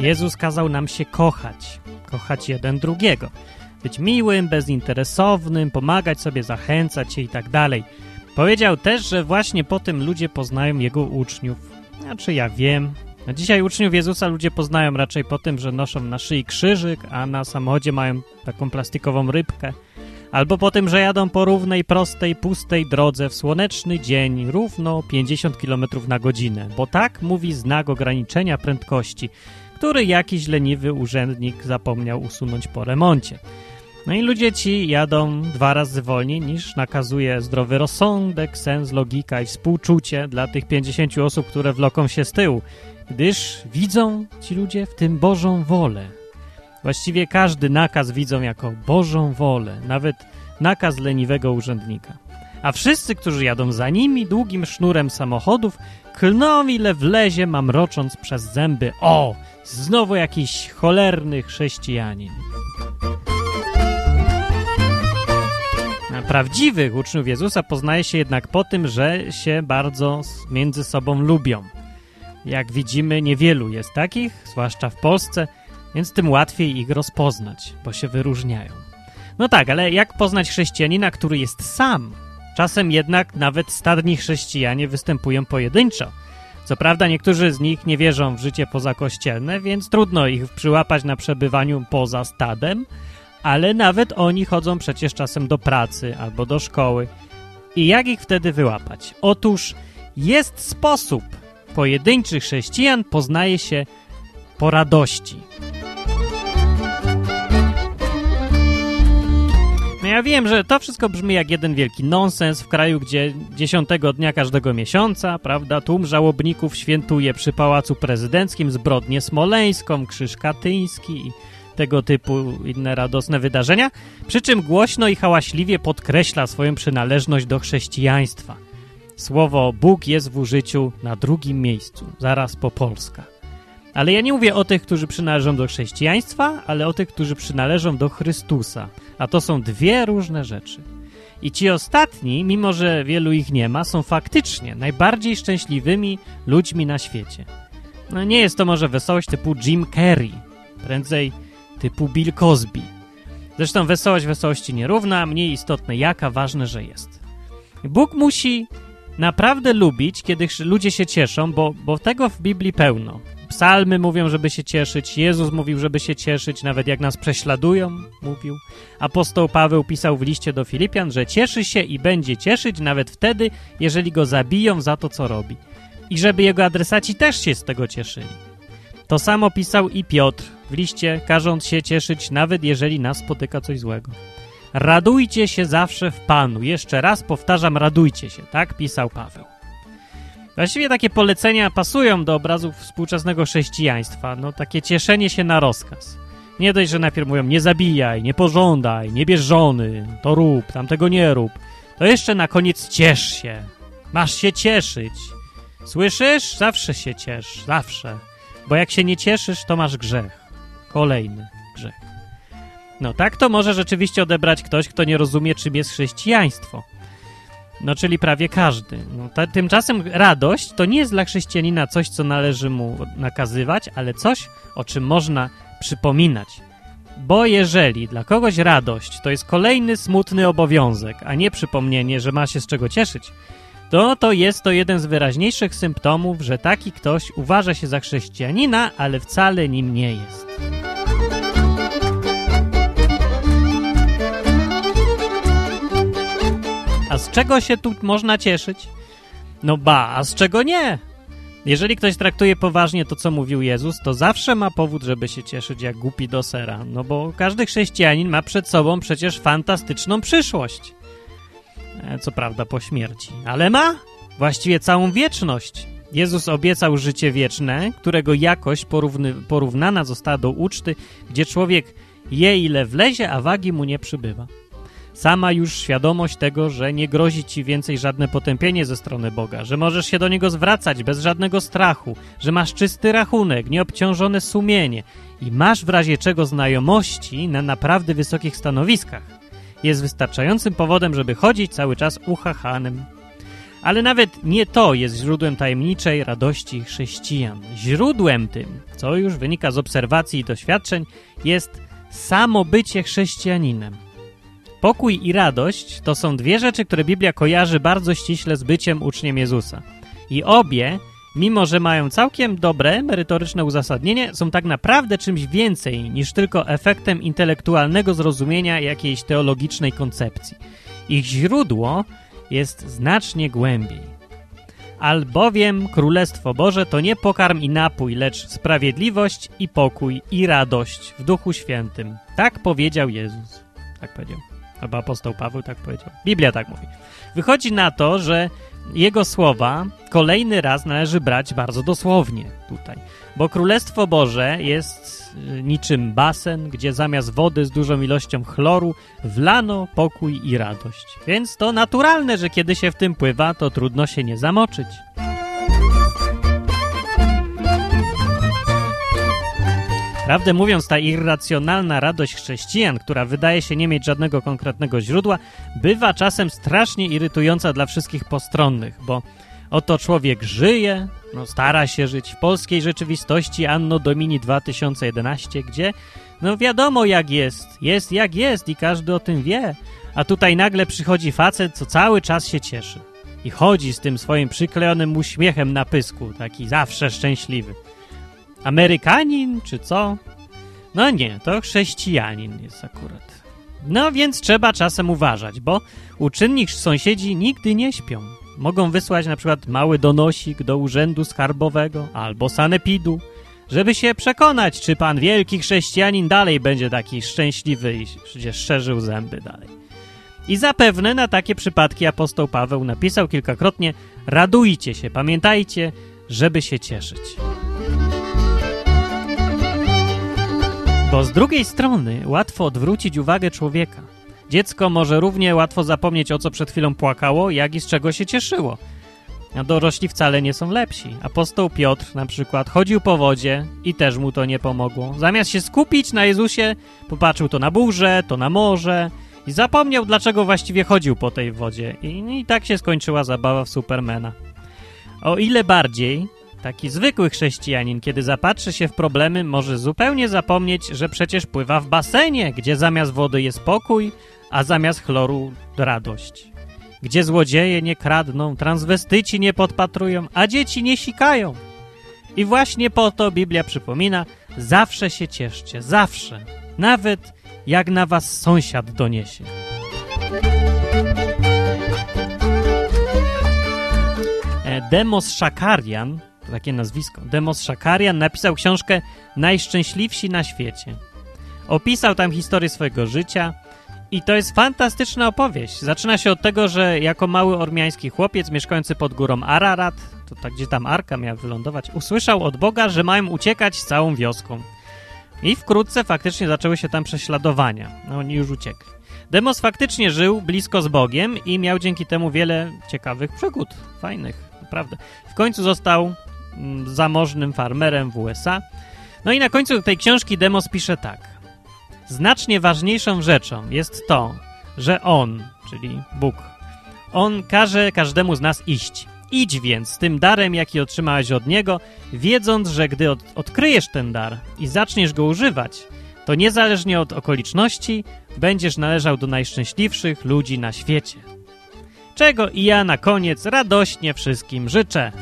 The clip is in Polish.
Jezus kazał nam się kochać, kochać jeden drugiego, być miłym, bezinteresownym, pomagać sobie, zachęcać się i tak dalej. Powiedział też, że właśnie po tym ludzie poznają Jego uczniów. Znaczy ja wiem. A dzisiaj uczniów Jezusa ludzie poznają raczej po tym, że noszą na szyi krzyżyk, a na samochodzie mają taką plastikową rybkę. Albo po tym, że jadą po równej, prostej, pustej drodze w słoneczny dzień równo 50 km na godzinę, bo tak mówi znak ograniczenia prędkości, który jakiś leniwy urzędnik zapomniał usunąć po remoncie. No i ludzie ci jadą dwa razy wolniej niż nakazuje zdrowy rozsądek, sens, logika i współczucie dla tych 50 osób, które wloką się z tyłu, gdyż widzą ci ludzie w tym Bożą wolę. Właściwie każdy nakaz widzą jako Bożą wolę, nawet nakaz leniwego urzędnika. A wszyscy, którzy jadą za nimi długim sznurem samochodów, klną ile wlezie, mamrocząc przez zęby o, znowu jakiś cholerny chrześcijanin. Prawdziwych uczniów Jezusa poznaje się jednak po tym, że się bardzo między sobą lubią. Jak widzimy, niewielu jest takich, zwłaszcza w Polsce, więc tym łatwiej ich rozpoznać, bo się wyróżniają. No tak, ale jak poznać chrześcijanina, który jest sam? Czasem jednak nawet stadni chrześcijanie występują pojedynczo. Co prawda niektórzy z nich nie wierzą w życie pozakościelne, więc trudno ich przyłapać na przebywaniu poza stadem, ale nawet oni chodzą przecież czasem do pracy albo do szkoły. I jak ich wtedy wyłapać? Otóż jest sposób. Pojedynczych chrześcijan poznaje się po radości. Ja wiem, że to wszystko brzmi jak jeden wielki nonsens w kraju, gdzie dziesiątego dnia każdego miesiąca, prawda, tłum żałobników świętuje przy Pałacu Prezydenckim zbrodnię smoleńską, krzyż katyński i tego typu inne radosne wydarzenia, przy czym głośno i hałaśliwie podkreśla swoją przynależność do chrześcijaństwa. Słowo Bóg jest w użyciu na drugim miejscu, zaraz po Polska. Ale ja nie mówię o tych, którzy przynależą do chrześcijaństwa, ale o tych, którzy przynależą do Chrystusa. A to są dwie różne rzeczy. I ci ostatni, mimo że wielu ich nie ma, są faktycznie najbardziej szczęśliwymi ludźmi na świecie. No nie jest to może wesołość typu Jim Carrey, prędzej typu Bill Cosby. Zresztą wesołość wesołości nierówna, mniej istotne jaka, ważne, że jest. Bóg musi naprawdę lubić, kiedy ludzie się cieszą, bo, bo tego w Biblii pełno. Psalmy mówią, żeby się cieszyć, Jezus mówił, żeby się cieszyć, nawet jak nas prześladują, mówił. Apostoł Paweł pisał w liście do Filipian, że cieszy się i będzie cieszyć nawet wtedy, jeżeli go zabiją za to, co robi. I żeby jego adresaci też się z tego cieszyli. To samo pisał i Piotr w liście, każąc się cieszyć, nawet jeżeli nas spotyka coś złego. Radujcie się zawsze w Panu. Jeszcze raz powtarzam, radujcie się, tak pisał Paweł. Właściwie takie polecenia pasują do obrazów współczesnego chrześcijaństwa. No takie cieszenie się na rozkaz. Nie dość, że najpierw mówią nie zabijaj, nie pożądaj, nie bierz żony, to rób, tamtego nie rób. To jeszcze na koniec ciesz się. Masz się cieszyć. Słyszysz? Zawsze się ciesz, zawsze. Bo jak się nie cieszysz, to masz grzech. Kolejny grzech. No tak to może rzeczywiście odebrać ktoś, kto nie rozumie, czym jest chrześcijaństwo. No, czyli prawie każdy. No, ta, tymczasem radość to nie jest dla chrześcijanina coś, co należy mu nakazywać, ale coś, o czym można przypominać. Bo jeżeli dla kogoś radość to jest kolejny smutny obowiązek, a nie przypomnienie, że ma się z czego cieszyć, to to jest to jeden z wyraźniejszych symptomów, że taki ktoś uważa się za chrześcijanina, ale wcale nim nie jest. A z czego się tu można cieszyć? No ba, a z czego nie? Jeżeli ktoś traktuje poważnie to, co mówił Jezus, to zawsze ma powód, żeby się cieszyć jak głupi do sera. No bo każdy chrześcijanin ma przed sobą przecież fantastyczną przyszłość. E, co prawda po śmierci. Ale ma właściwie całą wieczność. Jezus obiecał życie wieczne, którego jakość porówny, porównana została do uczty, gdzie człowiek je ile wlezie, a wagi mu nie przybywa. Sama już świadomość tego, że nie grozi ci więcej żadne potępienie ze strony Boga, że możesz się do Niego zwracać bez żadnego strachu, że masz czysty rachunek, nieobciążone sumienie i masz w razie czego znajomości na naprawdę wysokich stanowiskach, jest wystarczającym powodem, żeby chodzić cały czas uchachanym. Ale nawet nie to jest źródłem tajemniczej radości chrześcijan. Źródłem tym, co już wynika z obserwacji i doświadczeń, jest samo bycie chrześcijaninem. Pokój i radość to są dwie rzeczy, które Biblia kojarzy bardzo ściśle z byciem uczniem Jezusa. I obie, mimo że mają całkiem dobre, merytoryczne uzasadnienie, są tak naprawdę czymś więcej niż tylko efektem intelektualnego zrozumienia jakiejś teologicznej koncepcji. Ich źródło jest znacznie głębiej. Albowiem Królestwo Boże to nie pokarm i napój, lecz sprawiedliwość i pokój i radość w Duchu Świętym. Tak powiedział Jezus. Tak powiedział. Albo apostoł Paweł tak powiedział. Biblia tak mówi. Wychodzi na to, że jego słowa kolejny raz należy brać bardzo dosłownie tutaj, bo Królestwo Boże jest y, niczym basen, gdzie zamiast wody z dużą ilością chloru wlano pokój i radość. Więc to naturalne, że kiedy się w tym pływa, to trudno się nie zamoczyć. Prawdę mówiąc, ta irracjonalna radość chrześcijan, która wydaje się nie mieć żadnego konkretnego źródła, bywa czasem strasznie irytująca dla wszystkich postronnych, bo oto człowiek żyje, no stara się żyć w polskiej rzeczywistości Anno Domini 2011, gdzie no wiadomo jak jest, jest jak jest i każdy o tym wie, a tutaj nagle przychodzi facet, co cały czas się cieszy i chodzi z tym swoim przyklejonym uśmiechem na pysku, taki zawsze szczęśliwy. Amerykanin, czy co? No nie, to chrześcijanin jest akurat. No więc trzeba czasem uważać, bo uczynni sąsiedzi nigdy nie śpią. Mogą wysłać na przykład mały donosik do urzędu skarbowego albo sanepidu, żeby się przekonać, czy pan wielki chrześcijanin dalej będzie taki szczęśliwy i przecież szerzył zęby dalej. I zapewne na takie przypadki apostoł Paweł napisał kilkakrotnie: radujcie się, pamiętajcie, żeby się cieszyć. Bo z drugiej strony łatwo odwrócić uwagę człowieka. Dziecko może równie łatwo zapomnieć o co przed chwilą płakało, jak i z czego się cieszyło. A dorośli wcale nie są lepsi. Apostoł Piotr na przykład chodził po wodzie i też mu to nie pomogło. Zamiast się skupić na Jezusie, popatrzył to na burzę, to na morze i zapomniał, dlaczego właściwie chodził po tej wodzie. I, i tak się skończyła zabawa w Supermana. O ile bardziej Taki zwykły chrześcijanin, kiedy zapatrzy się w problemy, może zupełnie zapomnieć, że przecież pływa w basenie, gdzie zamiast wody jest pokój, a zamiast chloru radość. Gdzie złodzieje nie kradną, transwestyci nie podpatrują, a dzieci nie sikają. I właśnie po to Biblia przypomina, zawsze się cieszcie, zawsze, nawet jak na was sąsiad doniesie. E, Demos Szakarian takie nazwisko. Demos Szakarian napisał książkę Najszczęśliwsi na świecie. Opisał tam historię swojego życia i to jest fantastyczna opowieść. Zaczyna się od tego, że jako mały ormiański chłopiec mieszkający pod górą Ararat, to tak gdzie tam Arka miała wylądować, usłyszał od Boga, że mają uciekać z całą wioską. I wkrótce faktycznie zaczęły się tam prześladowania. No, oni już uciekli. Demos faktycznie żył blisko z Bogiem i miał dzięki temu wiele ciekawych przygód. Fajnych, naprawdę. W końcu został zamożnym farmerem w USA. No i na końcu tej książki Demos pisze tak. Znacznie ważniejszą rzeczą jest to, że On, czyli Bóg, On każe każdemu z nas iść. Idź więc z tym darem, jaki otrzymałeś od Niego, wiedząc, że gdy od odkryjesz ten dar i zaczniesz go używać, to niezależnie od okoliczności będziesz należał do najszczęśliwszych ludzi na świecie. Czego i ja na koniec radośnie wszystkim życzę.